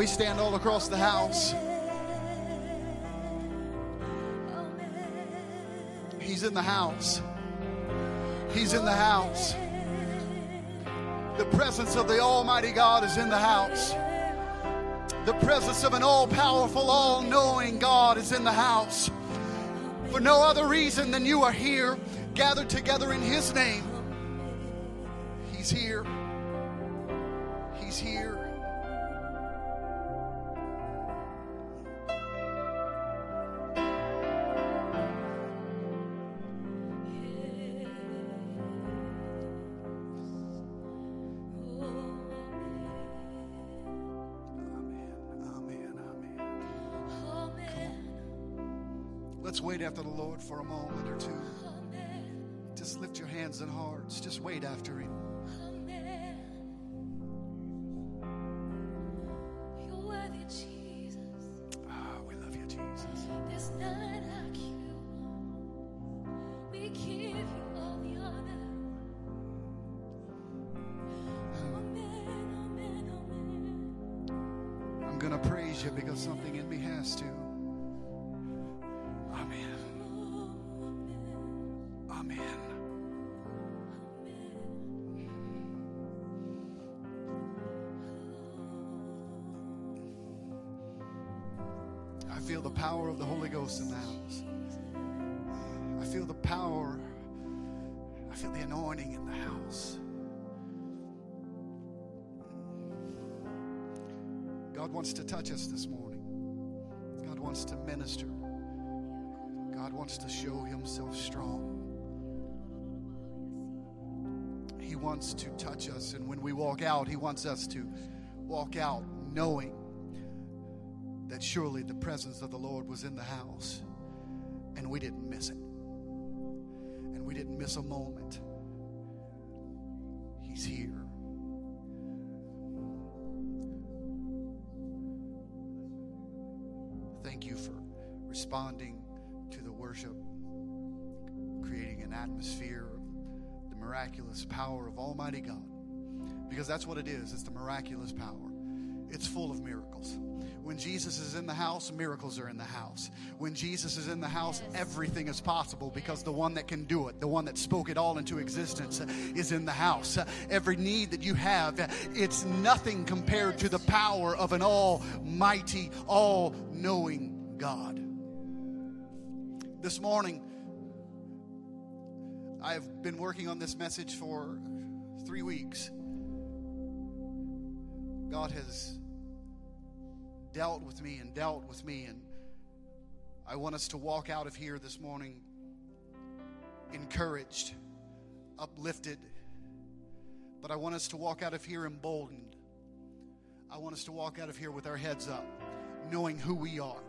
We stand all across the house? He's in the house. He's in the house. The presence of the Almighty God is in the house. The presence of an all powerful, all knowing God is in the house. For no other reason than you are here, gathered together in His name. He's here. He's here. Lord for a moment or two. Just lift your hands and hearts. Just wait after Him. Ah, we love you, Jesus. There's none like you. We give you all the honor. Amen, amen, amen. I'm going to praise you because something in me has to. I feel the power of the Holy Ghost in the house. I feel the power. I feel the anointing in the house. God wants to touch us this morning. God wants to minister. God wants to show himself strong. He wants to touch us. And when we walk out, He wants us to walk out knowing that surely the presence of the Lord was in the house and we didn't miss it. And we didn't miss a moment. He's here. Thank you for responding to the worship, creating an atmosphere of the miraculous power of Almighty God. Because that's what it is it's the miraculous power, it's full of miracles. When Jesus is in the house, miracles are in the house. When Jesus is in the house, everything is possible because the one that can do it, the one that spoke it all into existence, is in the house. Every need that you have, it's nothing compared to the power of an almighty, all knowing God. This morning, I have been working on this message for three weeks. God has dealt with me and dealt with me, and I want us to walk out of here this morning encouraged, uplifted, but I want us to walk out of here emboldened. I want us to walk out of here with our heads up, knowing who we are.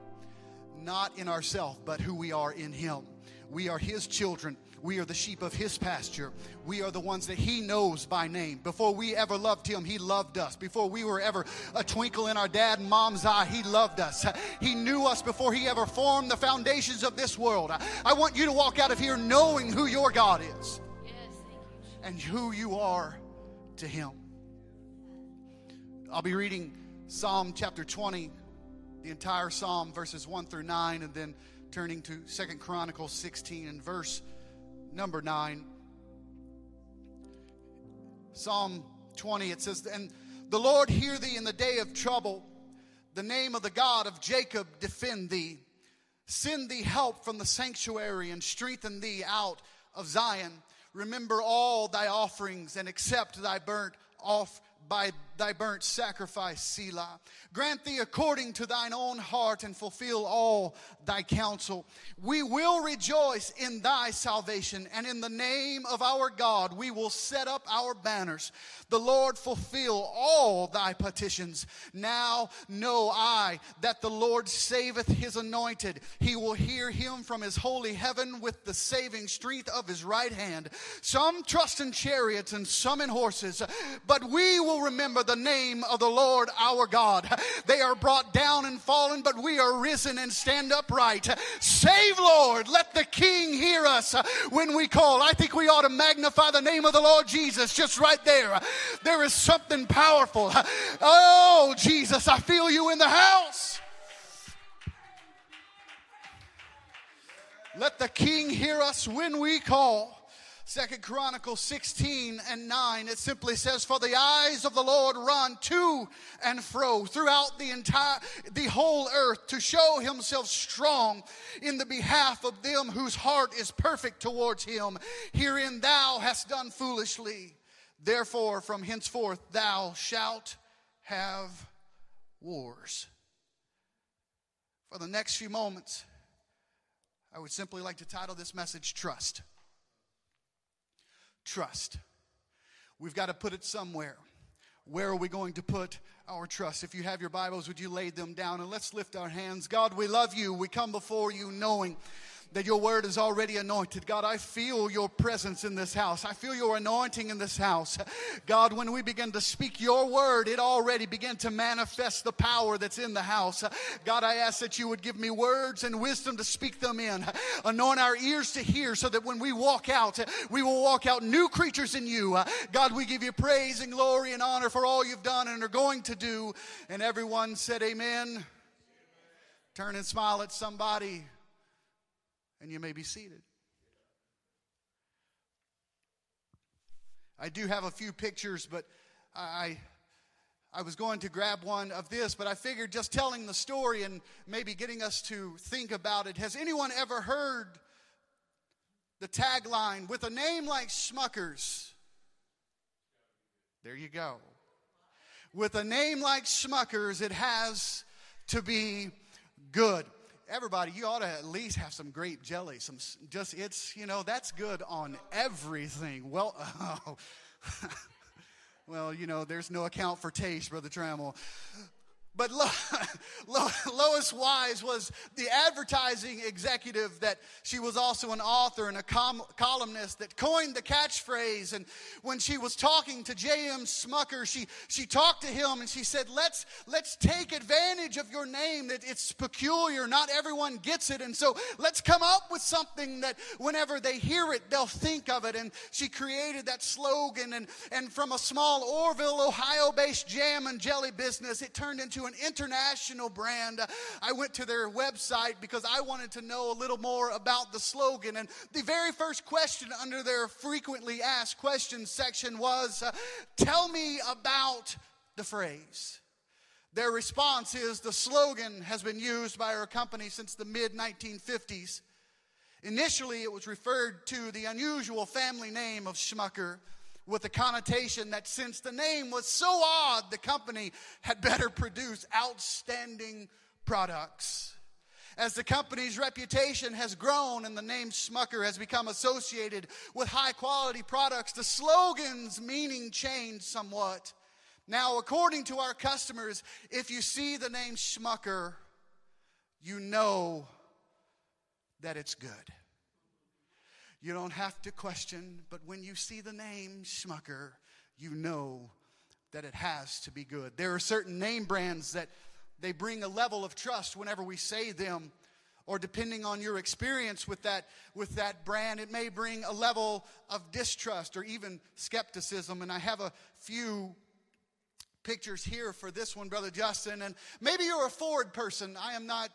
Not in ourselves, but who we are in Him. We are His children. We are the sheep of His pasture. We are the ones that He knows by name. Before we ever loved Him, He loved us. Before we were ever a twinkle in our dad and mom's eye, He loved us. He knew us before He ever formed the foundations of this world. I want you to walk out of here knowing who your God is and who you are to Him. I'll be reading Psalm chapter 20, the entire Psalm, verses 1 through 9, and then turning to Second Chronicles 16 and verse number 9. Psalm 20, it says, And the Lord hear thee in the day of trouble, the name of the God of Jacob defend thee. Send thee help from the sanctuary and strengthen thee out of Zion. Remember all thy offerings and accept thy burnt off by thy burnt sacrifice, Selah. Grant thee according to thine own heart and fulfill all thy counsel. We will rejoice in thy salvation, and in the name of our God we will set up our banners. The Lord fulfill all thy petitions. Now know I that the Lord saveth his anointed. He will hear him from his holy heaven with the saving strength of his right hand. Some trust in chariots and some in horses, but we will remember the the name of the Lord our God. They are brought down and fallen, but we are risen and stand upright. Save, Lord. Let the King hear us when we call. I think we ought to magnify the name of the Lord Jesus just right there. There is something powerful. Oh, Jesus, I feel you in the house. Let the king hear us when we call. Second Chronicles 16 and 9, it simply says, For the eyes of the Lord run to and fro throughout the entire, the whole earth to show himself strong in the behalf of them whose heart is perfect towards him. Herein thou hast done foolishly. Therefore, from henceforth thou shalt have wars. For the next few moments, I would simply like to title this message Trust. Trust. We've got to put it somewhere. Where are we going to put our trust? If you have your Bibles, would you lay them down and let's lift our hands? God, we love you. We come before you knowing that your word is already anointed. God, I feel your presence in this house. I feel your anointing in this house. God, when we begin to speak your word, it already began to manifest the power that's in the house. God, I ask that you would give me words and wisdom to speak them in. Anoint our ears to hear so that when we walk out, we will walk out new creatures in you. God, we give you praise and glory and honor for all you've done and are going to do. And everyone said, Amen. Turn and smile at somebody and you may be seated. I do have a few pictures, but I I was going to grab one of this, but I figured just telling the story and maybe getting us to think about it. Has anyone ever heard the tagline with a name like Smuckers? There you go. With a name like Smuckers, it has to be good everybody, you ought to at least have some grape jelly. Some just it's you know that's good on everything. Well, oh. well, you know there's no account for taste, brother Trammell. But Lo- Lo- Lois Wyse was the advertising executive that she was also an author and a com- columnist that coined the catchphrase. And when she was talking to J.M. Smucker, she, she talked to him and she said, let's, let's take advantage of your name that it's peculiar. Not everyone gets it. And so let's come up with something that whenever they hear it, they'll think of it. And she created that slogan. And, and from a small Orrville, Ohio based jam and jelly business, it turned into an international brand. I went to their website because I wanted to know a little more about the slogan. And the very first question under their frequently asked questions section was uh, Tell me about the phrase. Their response is the slogan has been used by our company since the mid 1950s. Initially, it was referred to the unusual family name of Schmucker with the connotation that since the name was so odd, the company had better produce outstanding products. As the company's reputation has grown and the name Smucker has become associated with high quality products, the slogan's meaning changed somewhat. Now, according to our customers, if you see the name Schmucker, you know that it's good. You don't have to question, but when you see the name Schmucker, you know that it has to be good. There are certain name brands that they bring a level of trust whenever we say them or depending on your experience with that with that brand it may bring a level of distrust or even skepticism. And I have a few pictures here for this one brother Justin. And maybe you're a Ford person. I am not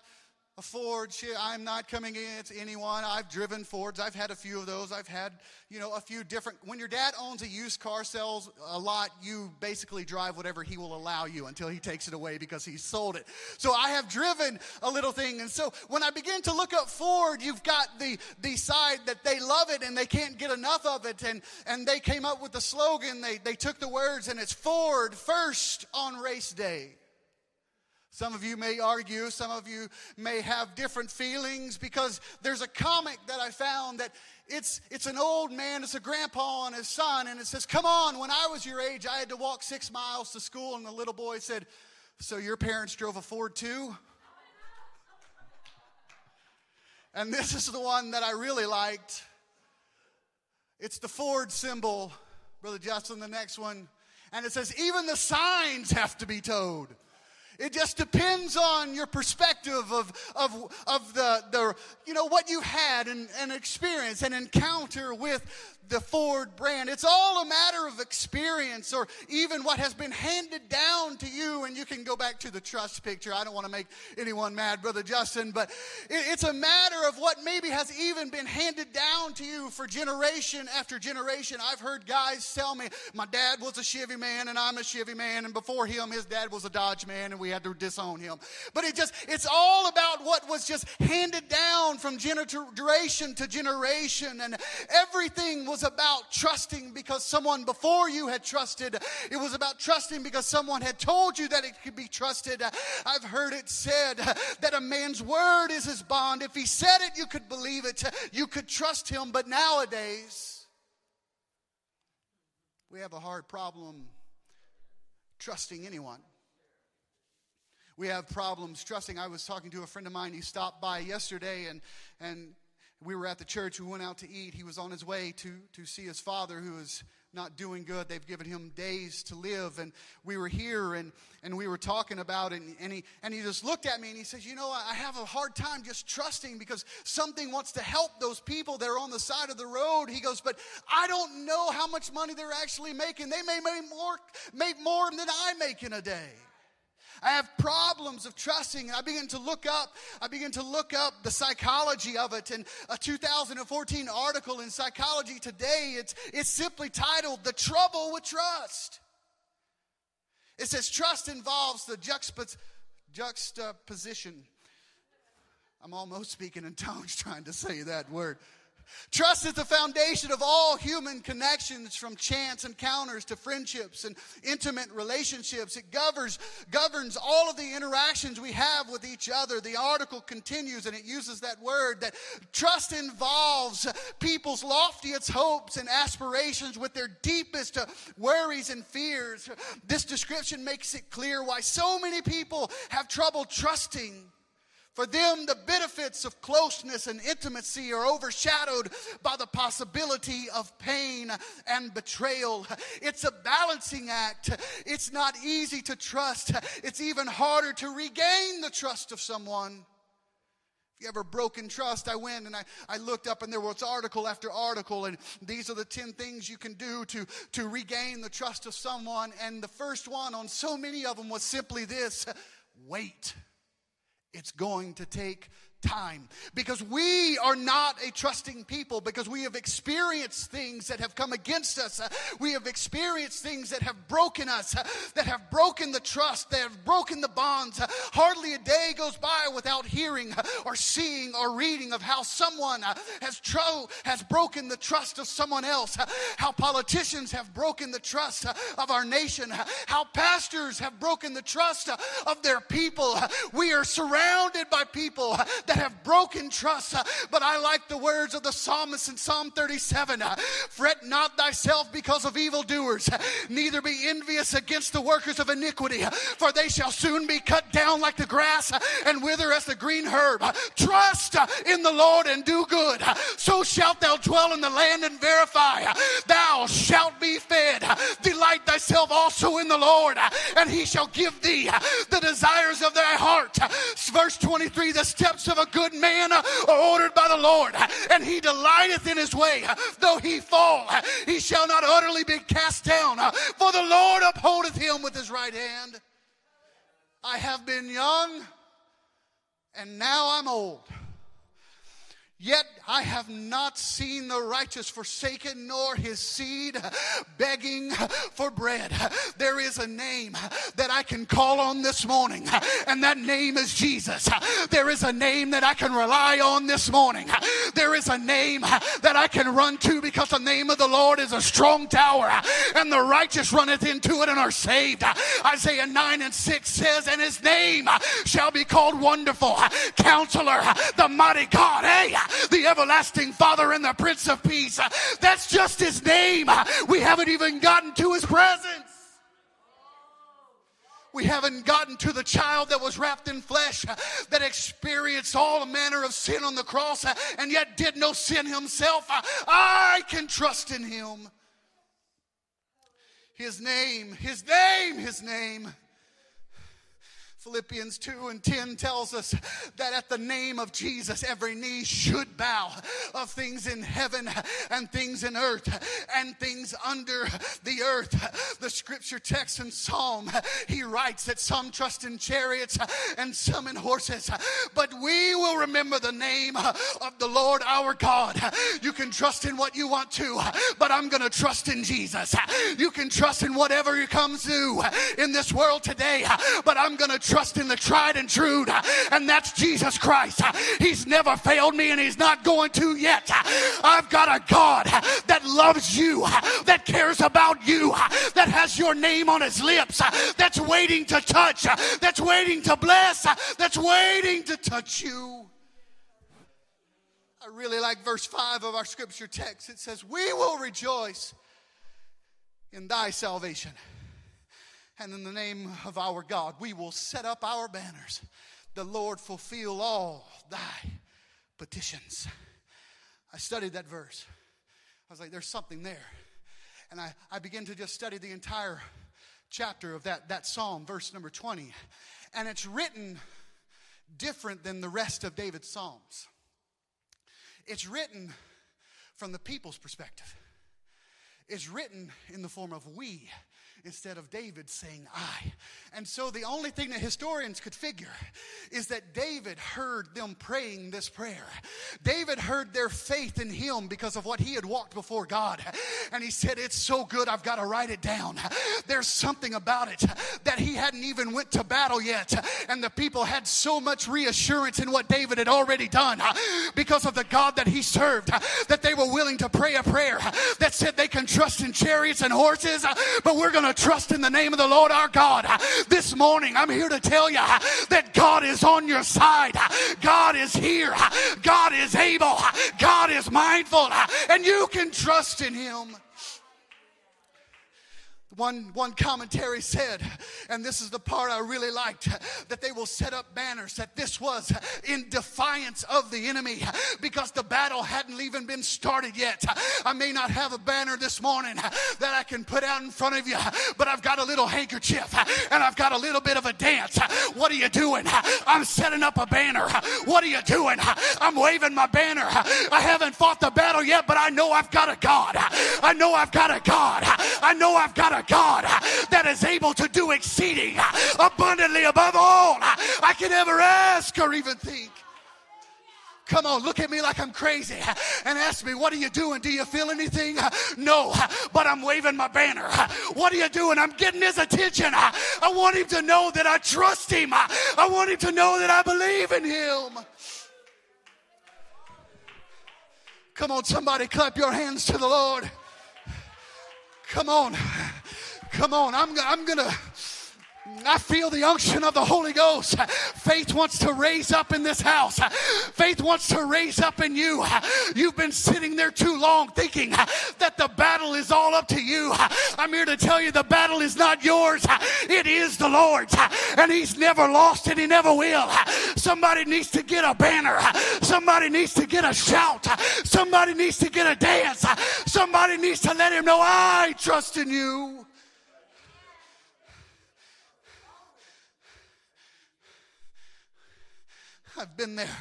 a Ford. I'm not coming against anyone. I've driven Fords. I've had a few of those. I've had, you know, a few different. When your dad owns a used car, sells a lot, you basically drive whatever he will allow you until he takes it away because he sold it. So I have driven a little thing. And so when I begin to look up Ford, you've got the, the side that they love it and they can't get enough of it. And, and they came up with the slogan. They, they took the words and it's Ford first on race day. Some of you may argue, some of you may have different feelings because there's a comic that I found that it's, it's an old man, it's a grandpa and his son, and it says, Come on, when I was your age, I had to walk six miles to school. And the little boy said, So your parents drove a Ford too? And this is the one that I really liked. It's the Ford symbol, Brother Justin, the next one. And it says, even the signs have to be towed. It just depends on your perspective of, of, of the, the, you know, what you had and, and experience and encounter with the Ford brand. It's all a matter of experience or even what has been handed down to you. And you can go back to the trust picture. I don't want to make anyone mad, Brother Justin, but it's a matter of what maybe has even been handed down to you for generation after generation. I've heard guys tell me, my dad was a Chevy man and I'm a Chevy man. And before him, his dad was a Dodge man and we had to disown him. But it just, it's all about what was just handed down from generation to generation. And everything was about trusting because someone before you had trusted. It was about trusting because someone had told you that it could be trusted. I've heard it said that a man's word is his bond. If he said it, you could believe it. You could trust him. But nowadays, we have a hard problem trusting anyone. We have problems trusting. I was talking to a friend of mine. He stopped by yesterday and, and we were at the church. We went out to eat. He was on his way to, to see his father who is not doing good. They've given him days to live. And we were here and, and we were talking about it. And, and, he, and he just looked at me and he says, You know, I have a hard time just trusting because something wants to help those people that are on the side of the road. He goes, But I don't know how much money they're actually making. They may make more, make more than I make in a day. I have problems of trusting. I begin to look up, I begin to look up the psychology of it. And a 2014 article in Psychology Today, it's, it's simply titled The Trouble with Trust. It says trust involves the juxtapos- juxtaposition. I'm almost speaking in tongues trying to say that word. Trust is the foundation of all human connections from chance encounters to friendships and intimate relationships. It governs, governs all of the interactions we have with each other. The article continues and it uses that word that trust involves people's loftiest hopes and aspirations with their deepest worries and fears. This description makes it clear why so many people have trouble trusting for them, the benefits of closeness and intimacy are overshadowed by the possibility of pain and betrayal. It's a balancing act. It's not easy to trust. It's even harder to regain the trust of someone. If you ever broken trust, I went and I, I looked up and there was article after article, and these are the 10 things you can do to, to regain the trust of someone. And the first one on so many of them was simply this wait. It's going to take time because we are not a trusting people because we have experienced things that have come against us. We have experienced things that have broken us, that have broken the trust, that have broken the bonds. Hardly a day goes by without hearing or seeing or reading of how someone has tro- has broken the trust of someone else, how politicians have broken the trust of our nation, how pastors have broken the trust of their people. We are surrounded by people that have broken trust. Uh, but I like the words of the psalmist in Psalm 37 uh, Fret not thyself because of evildoers, neither be envious against the workers of iniquity, for they shall soon be cut down like the grass and wither as the green herb. Trust uh, in the Lord and do good. So shalt thou dwell in the land and verify. Thou shalt be fed. Delight thyself also in the Lord, and he shall give thee the desires of thy heart. Verse 23 The steps of a good man uh, are ordered by the Lord, and he delighteth in his way. Though he fall, he shall not utterly be cast down, uh, for the Lord upholdeth him with his right hand. I have been young, and now I'm old. Yet I have not seen the righteous forsaken, nor his seed begging for bread. There is a name that I can call on this morning, and that name is Jesus. There is a name that I can rely on this morning. There is a name that I can run to because the name of the Lord is a strong tower, and the righteous runneth into it and are saved. Isaiah 9 and 6 says, And his name shall be called Wonderful, Counselor, the Mighty God. Hey, the everlasting Father and the Prince of Peace. That's just his name. We haven't even gotten to his presence. We haven't gotten to the child that was wrapped in flesh, that experienced all manner of sin on the cross, and yet did no sin himself. I can trust in him. His name, His name, His name. Philippians 2 and 10 tells us that at the name of Jesus, every knee should bow of things in heaven and things in earth and things under the earth. The scripture text in Psalm, he writes that some trust in chariots and some in horses, but we will remember the name of the Lord our God. You can trust in what you want to, but I'm going to trust in Jesus. You can trust in whatever comes to in this world today, but I'm going to trust in the tried and true, uh, and that's Jesus Christ. Uh, he's never failed me, and He's not going to yet. Uh, I've got a God that loves you, that cares about you, that has your name on His lips, that's waiting to touch, that's waiting to bless, that's waiting to touch you. I really like verse 5 of our scripture text. It says, We will rejoice in thy salvation. And in the name of our God, we will set up our banners. The Lord fulfill all thy petitions. I studied that verse. I was like, there's something there. And I, I began to just study the entire chapter of that, that psalm, verse number 20. And it's written different than the rest of David's psalms. It's written from the people's perspective. It's written in the form of we instead of David saying I. And so the only thing that historians could figure is that David heard them praying this prayer. David heard their faith in him because of what he had walked before God. And he said, It's so good, I've got to write it down. There's something about it that he hadn't even went to battle yet. And the people had so much reassurance in what David had already done because of the God that he served that they were willing to pray a prayer that said they can trust in chariots and horses, but we're going to trust in the name of the Lord our God. This morning, I'm here to tell you that God is on your side. God is here. God is able. God is mindful. And you can trust in Him. One, one commentary said, and this is the part I really liked, that they will set up banners, that this was in defiance of the enemy because the battle hadn't even been started yet. I may not have a banner this morning that I can put out in front of you, but I've got a little handkerchief and I've got a little bit of a dance. What are you doing? I'm setting up a banner. What are you doing? I'm waving my banner. I haven't fought the battle yet, but I know I've got a God. I know I've got a God. I know I've got a God that is able to do exceeding abundantly above all I can ever ask or even think. Come on, look at me like I'm crazy and ask me, What are you doing? Do you feel anything? No, but I'm waving my banner. What are you doing? I'm getting his attention. I want him to know that I trust him. I want him to know that I believe in him. Come on, somebody clap your hands to the Lord. Come on. Come on. I'm, I'm going to. I feel the unction of the Holy Ghost. Faith wants to raise up in this house. Faith wants to raise up in you. You've been sitting there too long thinking that the battle is all up to you. I'm here to tell you the battle is not yours. It is the Lord's. And He's never lost and He never will. Somebody needs to get a banner. Somebody needs to get a shout. Somebody needs to get a dance. Somebody needs to let Him know I trust in you. I've been there.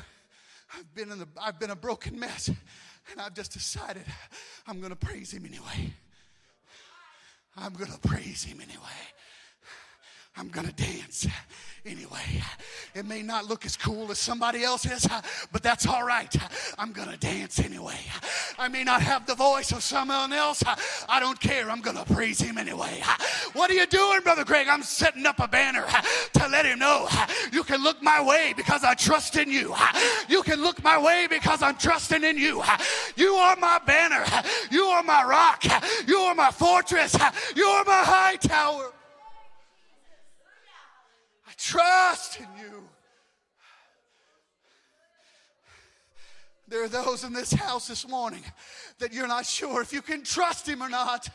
I've been in the I've been a broken mess. And I've just decided I'm gonna praise him anyway. I'm gonna praise him anyway. I'm gonna dance anyway. It may not look as cool as somebody else's, but that's all right. I'm gonna dance anyway. I may not have the voice of someone else. I don't care. I'm gonna praise him anyway. What are you doing, Brother Greg? I'm setting up a banner to let him know you can look my way because I trust in you. You can look my way because I'm trusting in you. You are my banner. You are my rock. You are my fortress. You are my high tower. Trust in you. There are those in this house this morning that you're not sure if you can trust him or not.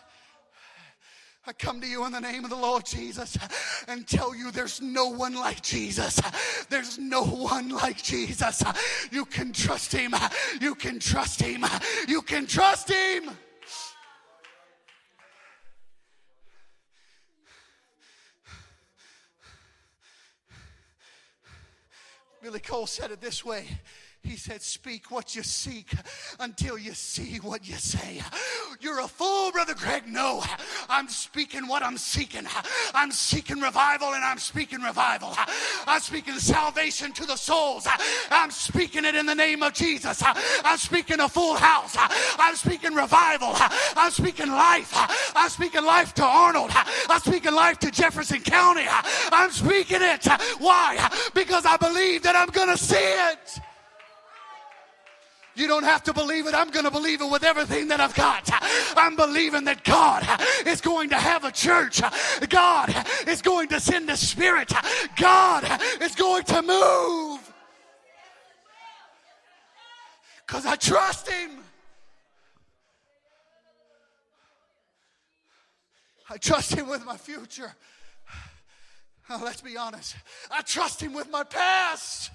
I come to you in the name of the Lord Jesus and tell you there's no one like Jesus. There's no one like Jesus. You can trust him. You can trust him. You can trust him. Billy Cole said it this way. He said, Speak what you seek until you see what you say. You're a fool, Brother Greg. No, I'm speaking what I'm seeking. I'm seeking revival and I'm speaking revival. I'm speaking salvation to the souls. I'm speaking it in the name of Jesus. I'm speaking a full house. I'm speaking revival. I'm speaking life. I'm speaking life to Arnold. I'm speaking life to Jefferson County. I'm speaking it. Why? Because I believe that I'm going to see it. You don't have to believe it. I'm going to believe it with everything that I've got. I'm believing that God is going to have a church. God is going to send the Spirit. God is going to move. Because I trust Him. I trust Him with my future. Now, let's be honest. I trust Him with my past.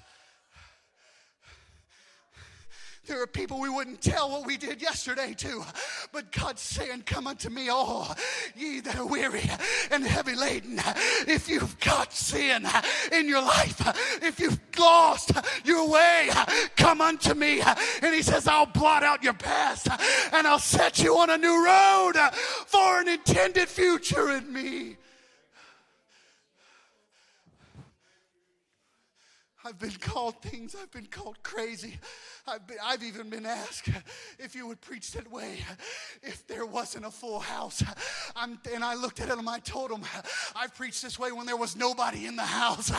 There are people we wouldn't tell what we did yesterday to. But God's saying, Come unto me, all ye that are weary and heavy laden. If you've got sin in your life, if you've lost your way, come unto me. And He says, I'll blot out your past and I'll set you on a new road for an intended future in me. I've been called things. I've been called crazy. I've, been, I've even been asked if you would preach that way if there wasn't a full house. I'm, and I looked at and I told them, I've preached this way when there was nobody in the house.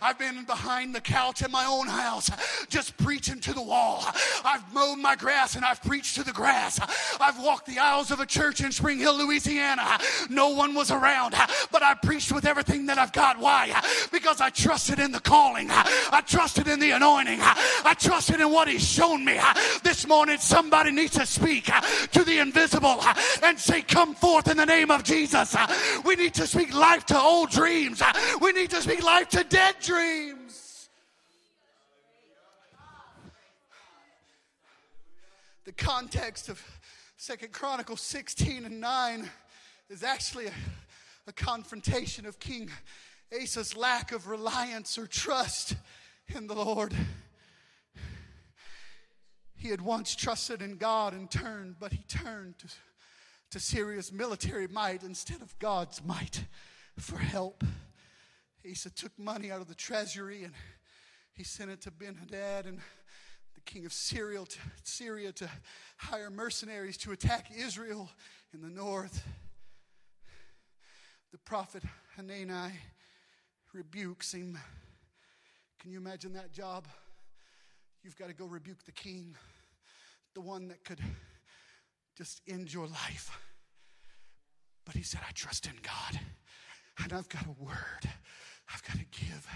I've been behind the couch in my own house, just preaching to the wall. I've mowed my grass and I've preached to the grass. I've walked the aisles of a church in Springhill, Louisiana. No one was around, but I preached with everything that I've got. Why? Because I trusted in the calling. I trusted in the anointing. I trusted in what He's shown me. This morning, somebody needs to speak to the invisible and say, Come forth in the name of Jesus. We need to speak life to old dreams. We need to speak life to dead dreams. The context of Second Chronicles 16 and 9 is actually a, a confrontation of King Asa's lack of reliance or trust in the Lord. He had once trusted in God and turned, but he turned to, to Syria's military might instead of God's might for help. Asa took money out of the treasury and he sent it to Ben Hadad and the king of Syria to, Syria to hire mercenaries to attack Israel in the north. The prophet Hanani rebukes him. Can you imagine that job? You've got to go rebuke the king, the one that could just end your life. But he said, I trust in God, and I've got a word. I've got to give.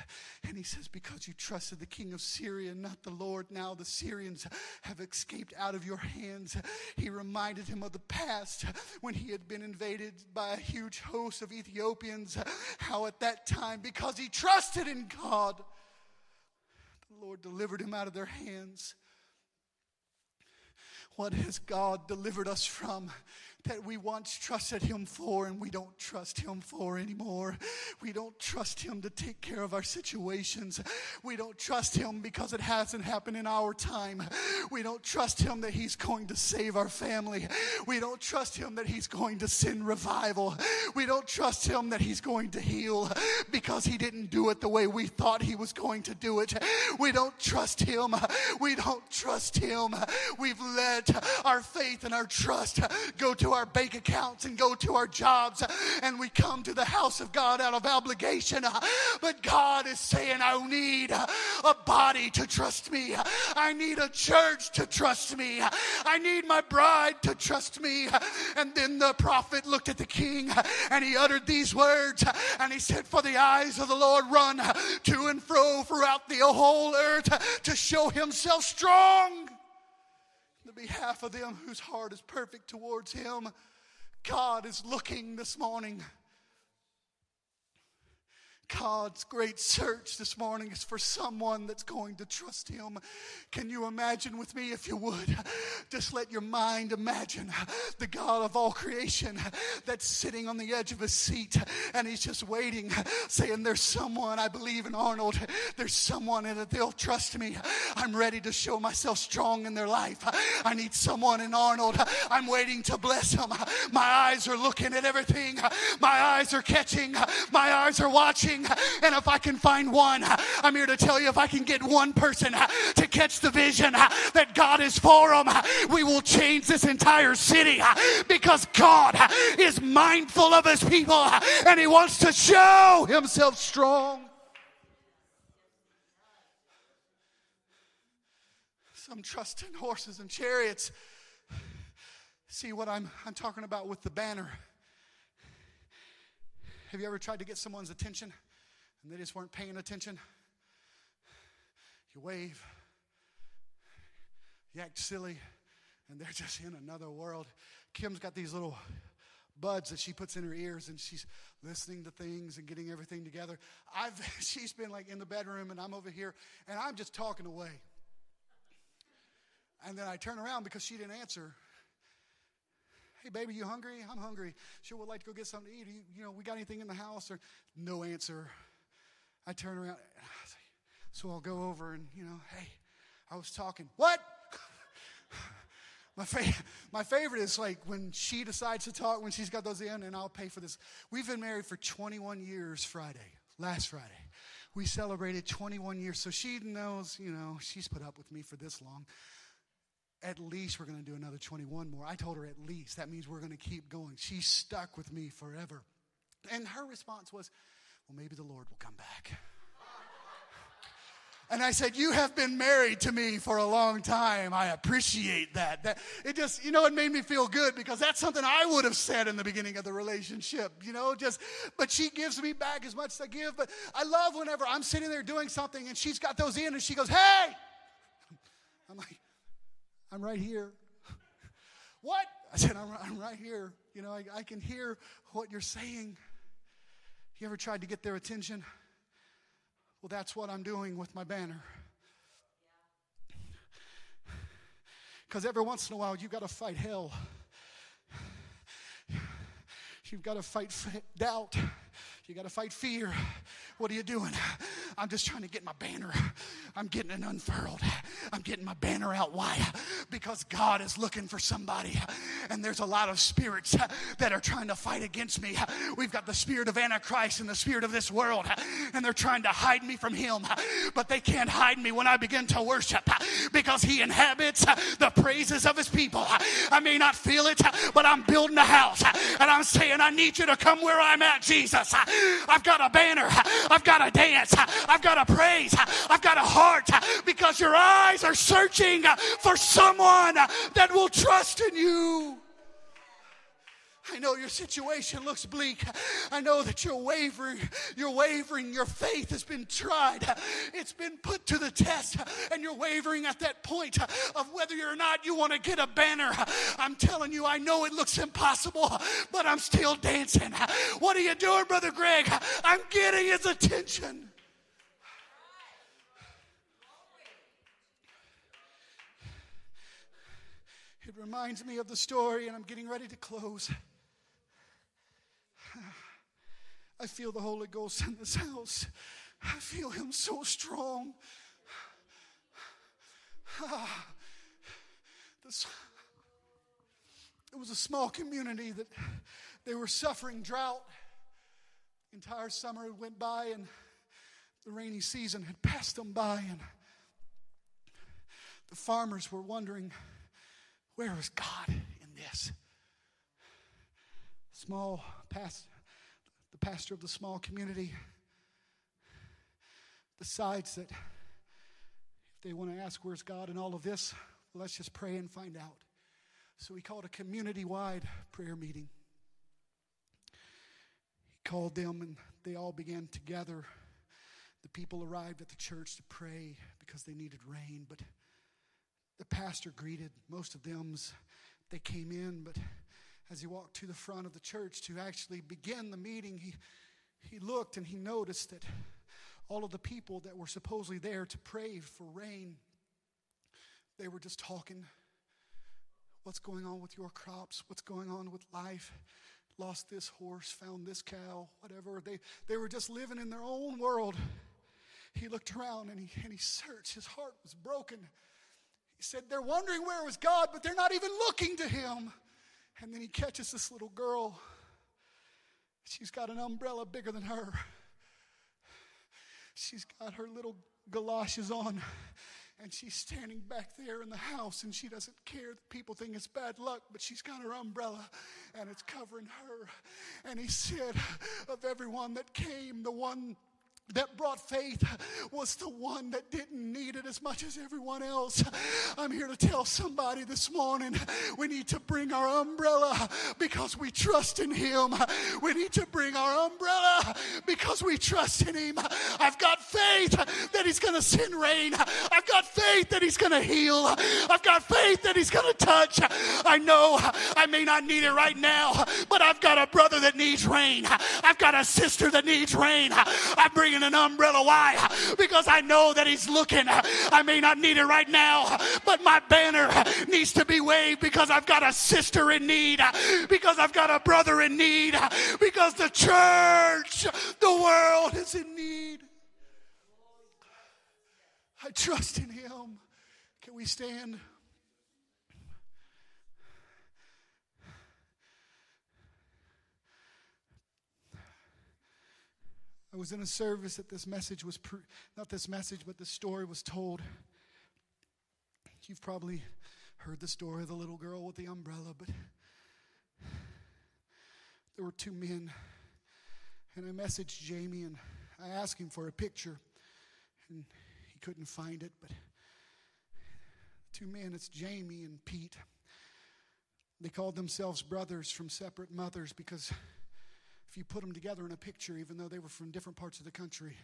And he says, Because you trusted the king of Syria, not the Lord, now the Syrians have escaped out of your hands. He reminded him of the past when he had been invaded by a huge host of Ethiopians. How at that time, because he trusted in God, the Lord delivered him out of their hands. What has God delivered us from that we once trusted Him for and we don't trust Him for anymore? We don't trust Him to take care of our situations. We don't trust Him because it hasn't happened in our time. We don't trust Him that He's going to save our family. We don't trust Him that He's going to send revival. We don't trust Him that He's going to heal because He didn't do it the way we thought He was going to do it. We don't trust Him. We don't trust Him. We've let our faith and our trust go to our bank accounts and go to our jobs, uh, and we come to the house of God out of obligation. Uh, but God is saying, I need uh, a body to trust me. I need a church to trust me. I need my bride to trust me. And then the prophet looked at the king and he uttered these words and he said, For the eyes of the Lord run to and fro throughout the whole earth to show himself strong behalf of them whose heart is perfect towards Him. God is looking this morning God's great search this morning is for someone that's going to trust Him. Can you imagine with me, if you would? Just let your mind imagine the God of all creation that's sitting on the edge of a seat and He's just waiting, saying, There's someone, I believe in Arnold, there's someone and they'll trust me. I'm ready to show myself strong in their life. I need someone in Arnold. I'm waiting to bless him. My eyes are looking at everything, my eyes are catching, my eyes are watching. And if I can find one, I'm here to tell you if I can get one person to catch the vision that God is for them, we will change this entire city because God is mindful of his people and he wants to show himself strong. Some trust in horses and chariots. See what I'm, I'm talking about with the banner. Have you ever tried to get someone's attention and they just weren't paying attention? You wave, you act silly, and they're just in another world. Kim's got these little buds that she puts in her ears and she's listening to things and getting everything together. I've she's been like in the bedroom and I'm over here and I'm just talking away. And then I turn around because she didn't answer. Hey, baby, you hungry? I'm hungry. Sure would like to go get something to eat. You, you know, we got anything in the house? Or no answer. I turn around. So I'll go over and, you know, hey, I was talking. What? my, fa- my favorite is like when she decides to talk, when she's got those in, and I'll pay for this. We've been married for 21 years Friday, last Friday. We celebrated 21 years. So she knows, you know, she's put up with me for this long at least we're going to do another 21 more. I told her at least. That means we're going to keep going. She's stuck with me forever. And her response was, well, maybe the Lord will come back. And I said, You have been married to me for a long time. I appreciate that. that. It just, you know, it made me feel good because that's something I would have said in the beginning of the relationship, you know, just, but she gives me back as much as I give. But I love whenever I'm sitting there doing something and she's got those in and she goes, Hey! I'm like, I'm right here. what? I said, I'm, I'm right here. You know, I, I can hear what you're saying. You ever tried to get their attention? Well, that's what I'm doing with my banner. Because every once in a while, you've got to fight hell. You've got to fight doubt. You got to fight fear. What are you doing? I'm just trying to get my banner. I'm getting it unfurled. I'm getting my banner out. Why? Because God is looking for somebody. And there's a lot of spirits that are trying to fight against me. We've got the spirit of Antichrist and the spirit of this world, and they're trying to hide me from Him. But they can't hide me when I begin to worship because He inhabits the praises of His people. I may not feel it, but I'm building a house and I'm saying, I need you to come where I'm at, Jesus. I've got a banner. I've got a dance. I've got a praise. I've got a heart because your eyes are searching for someone that will trust in you. I know your situation looks bleak. I know that you're wavering. You're wavering. Your faith has been tried. It's been put to the test, and you're wavering at that point of whether or not you want to get a banner. I'm telling you, I know it looks impossible, but I'm still dancing. What are you doing, Brother Greg? I'm getting his attention. It reminds me of the story, and I'm getting ready to close. I feel the Holy Ghost in this house. I feel Him so strong. Ah, This, it was a small community that they were suffering drought. Entire summer went by, and the rainy season had passed them by, and the farmers were wondering, where is God in this? Small past, the pastor of the small community decides that if they want to ask where's God in all of this, let's just pray and find out. So he called a community wide prayer meeting. He called them and they all began to gather. The people arrived at the church to pray because they needed rain, but the pastor greeted most of them they came in, but as he walked to the front of the church to actually begin the meeting, he, he looked and he noticed that all of the people that were supposedly there to pray for rain, they were just talking. What's going on with your crops? What's going on with life? Lost this horse, found this cow, whatever. They, they were just living in their own world. He looked around and he, and he searched. His heart was broken. He said, They're wondering where was God, but they're not even looking to him. And then he catches this little girl. She's got an umbrella bigger than her. She's got her little galoshes on. And she's standing back there in the house, and she doesn't care that people think it's bad luck, but she's got her umbrella and it's covering her. And he said, Of everyone that came, the one that brought faith was the one that didn't need it as much as everyone else. I'm here to tell somebody this morning we need to bring our umbrella because we trust in Him. We need to bring our umbrella because we trust in Him. I've got faith that He's going to send rain. I've got faith that He's going to heal. I've got faith that He's going to touch. I know I may not need it right now, but I've got a brother that needs rain. I've got a sister that needs rain. I'm bringing an umbrella. Why? Because I know that He's looking. I may not need it right now, but my banner needs to be waved because I've got a sister in need, because I've got a brother in need, because the church, the world is in need. I trust in Him. Can we stand? I was in a service that this message was, pre- not this message, but this story was told. You've probably heard the story of the little girl with the umbrella, but there were two men, and I messaged Jamie and I asked him for a picture, and he couldn't find it, but two men, it's Jamie and Pete. They called themselves brothers from separate mothers because you put them together in a picture, even though they were from different parts of the country,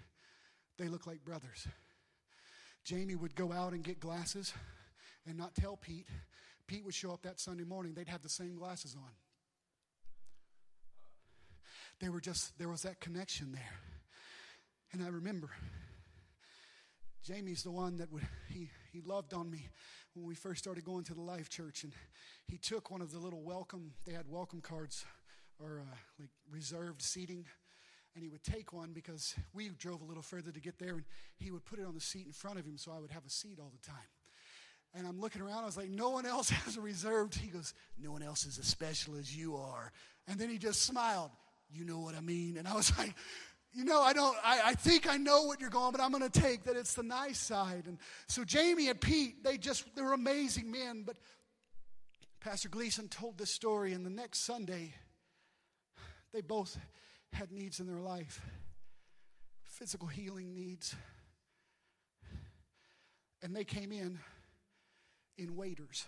they look like brothers. Jamie would go out and get glasses and not tell Pete. Pete would show up that Sunday morning, they'd have the same glasses on. They were just, there was that connection there. And I remember Jamie's the one that would, he, he loved on me when we first started going to the Life Church. And he took one of the little welcome, they had welcome cards or uh, like reserved seating. And he would take one because we drove a little further to get there, and he would put it on the seat in front of him so I would have a seat all the time. And I'm looking around, I was like, no one else has a reserved. He goes, no one else is as special as you are. And then he just smiled, you know what I mean? And I was like, you know, I don't, I, I think I know what you're going, but I'm going to take that it's the nice side. And so Jamie and Pete, they just, they're amazing men. But Pastor Gleason told this story, and the next Sunday, they both had needs in their life physical healing needs. And they came in in waders.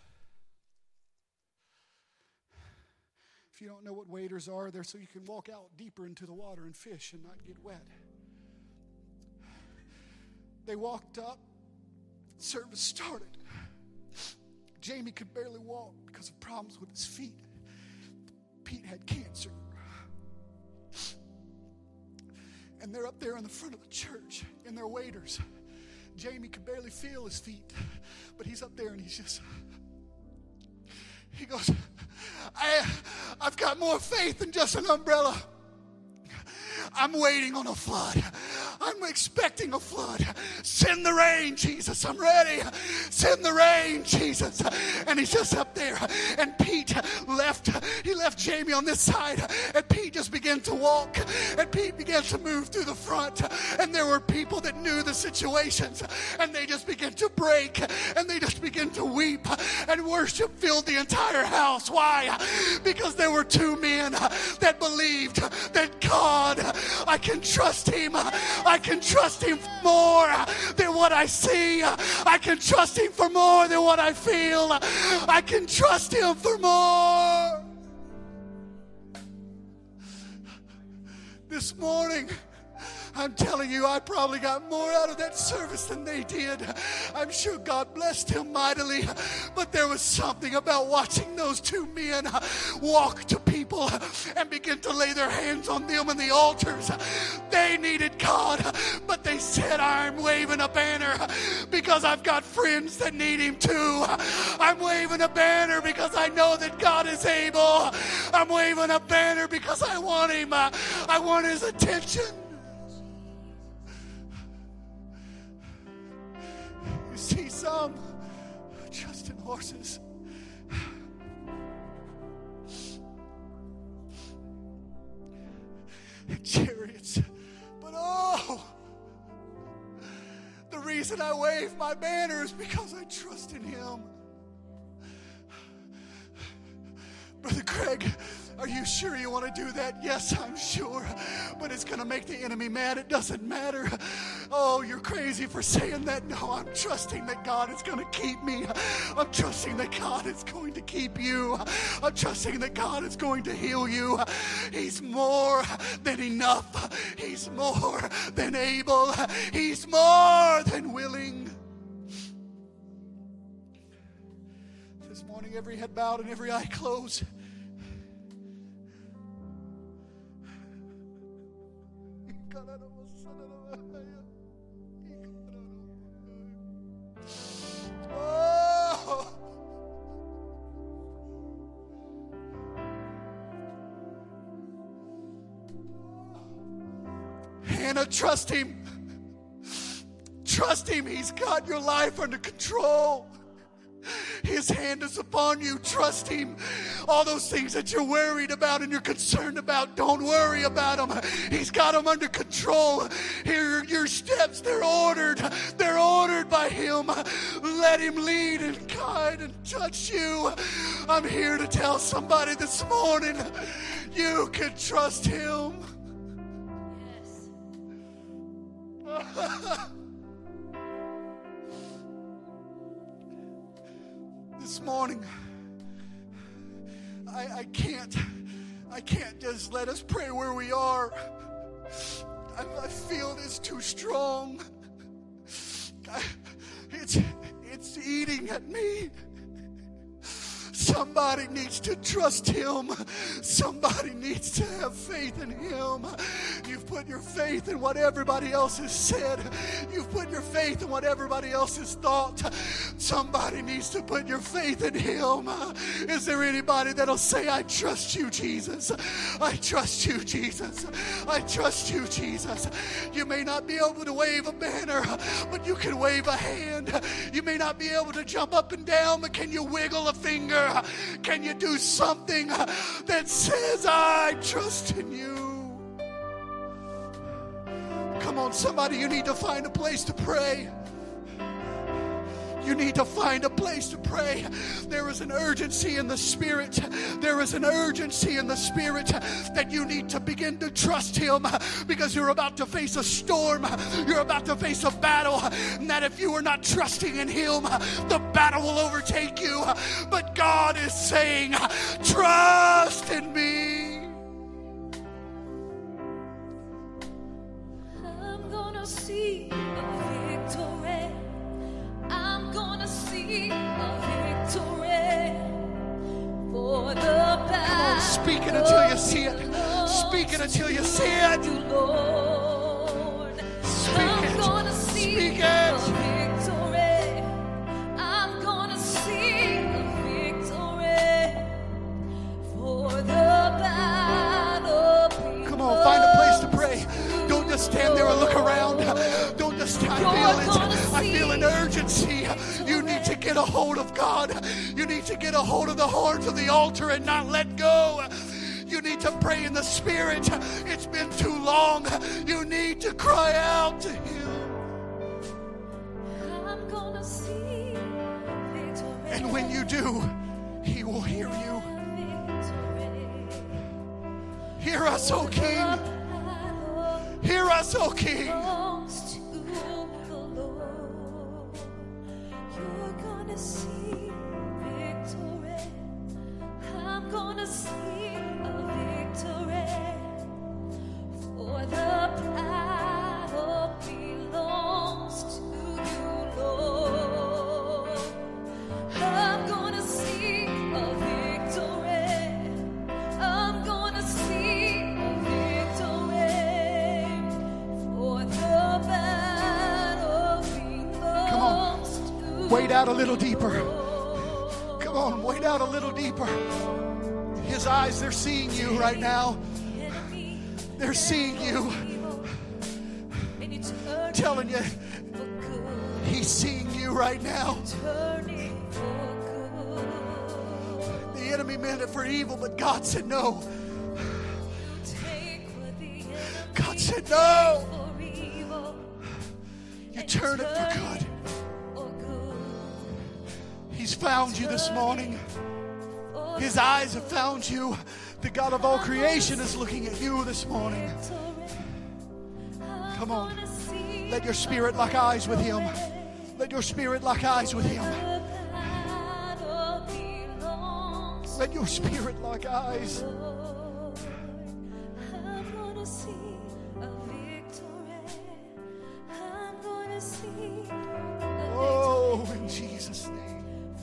If you don't know what waders are, they're so you can walk out deeper into the water and fish and not get wet. They walked up, service started. Jamie could barely walk because of problems with his feet. Pete had cancer. And they're up there in the front of the church in their waders. Jamie could barely feel his feet, but he's up there and he's just. He goes, I, I've got more faith than just an umbrella. I'm waiting on a flood. I'm expecting a flood. Send the rain, Jesus. I'm ready. Send the rain, Jesus. And he's just up there. And Pete left. He left Jamie on this side. And Pete just began to walk. And Pete began to move through the front. And there were people that knew the situations. And they just began to break. And they just began to weep. And worship filled the entire house. Why? Because there were two men that believed that God, I can trust him. I can trust him more than what I see. I can trust him for more than what I feel. I can trust him for more. This morning, I'm telling you, I probably got more out of that service than they did. I'm sure God blessed him mightily, but there was something about watching those two men walk to people and begin to lay their hands on them in the altars. They needed God, but they said, I'm waving a banner because I've got friends that need him too. I'm waving a banner because I know that God is able. I'm waving a banner because I want him. I want his attention. Some trust in horses. And chariots. But oh, the reason I wave my banner is because I trust in him. Brother Craig, are you sure you want to do that? Yes, I'm sure. But it's going to make the enemy mad. It doesn't matter. Oh, you're crazy for saying that. No, I'm trusting that God is going to keep me. I'm trusting that God is going to keep you. I'm trusting that God is going to heal you. He's more than enough. He's more than able. He's more than willing. This morning, every head bowed and every eye closed. Oh. Hannah, trust him. Trust him. He's got your life under control. His hand is upon you. Trust Him. All those things that you're worried about and you're concerned about, don't worry about them. He's got them under control. Here, your steps, they're ordered. They're ordered by Him. Let Him lead and guide and touch you. I'm here to tell somebody this morning you can trust Him. Yes. this morning. I, I can't i can't just let us pray where we are. I, I feel it's too strong. I, it's it's eating at me Somebody needs to trust Him. Somebody needs to have faith in Him. You've put your faith in what everybody else has said. You've put your faith in what everybody else has thought. Somebody needs to put your faith in Him. Is there anybody that'll say, I trust you, Jesus? I trust you, Jesus. I trust you, Jesus. You may not be able to wave a banner, but you can wave a hand. You may not be able to jump up and down, but can you wiggle a finger? Can you do something that says, I trust in you? Come on, somebody, you need to find a place to pray. You need to find a place to pray. There is an urgency in the spirit. There is an urgency in the spirit that you need to begin to trust Him because you're about to face a storm. You're about to face a battle. And that if you are not trusting in Him, the battle will overtake you. But God is saying, Trust in me. See for the battle. on, speak it until you see it. Speak it until you see it. Speak I'm it. gonna see Speak it. victory. I'm gonna see a victory for the battle. Come on, find a place to pray. Don't just stand there and look around. Don't just I feel it. I feel an urgency. You need to get a hold of God. You need to get a hold of the horns of the altar and not let go. You need to pray in the spirit. It's been too long. You need to cry out to Him. I'm gonna see. And when you do, He will hear you. Hear us, O King. Hear us, O King. See victory. I'm gonna see out a little deeper. Come on, wade out a little deeper. His eyes, they're seeing you right now. They're seeing you. turn Telling you. He's seeing you right now. The enemy meant it for evil, but God said no. God said no. You turn it for good. He's found you this morning. His eyes have found you. The God of all creation is looking at you this morning. Come on. Let your spirit lock eyes with Him. Let your spirit lock eyes with Him. Let your spirit lock eyes. Oh, in Jesus' name.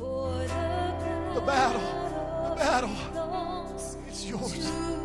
Victory. For the The battle, the battle, it's yours.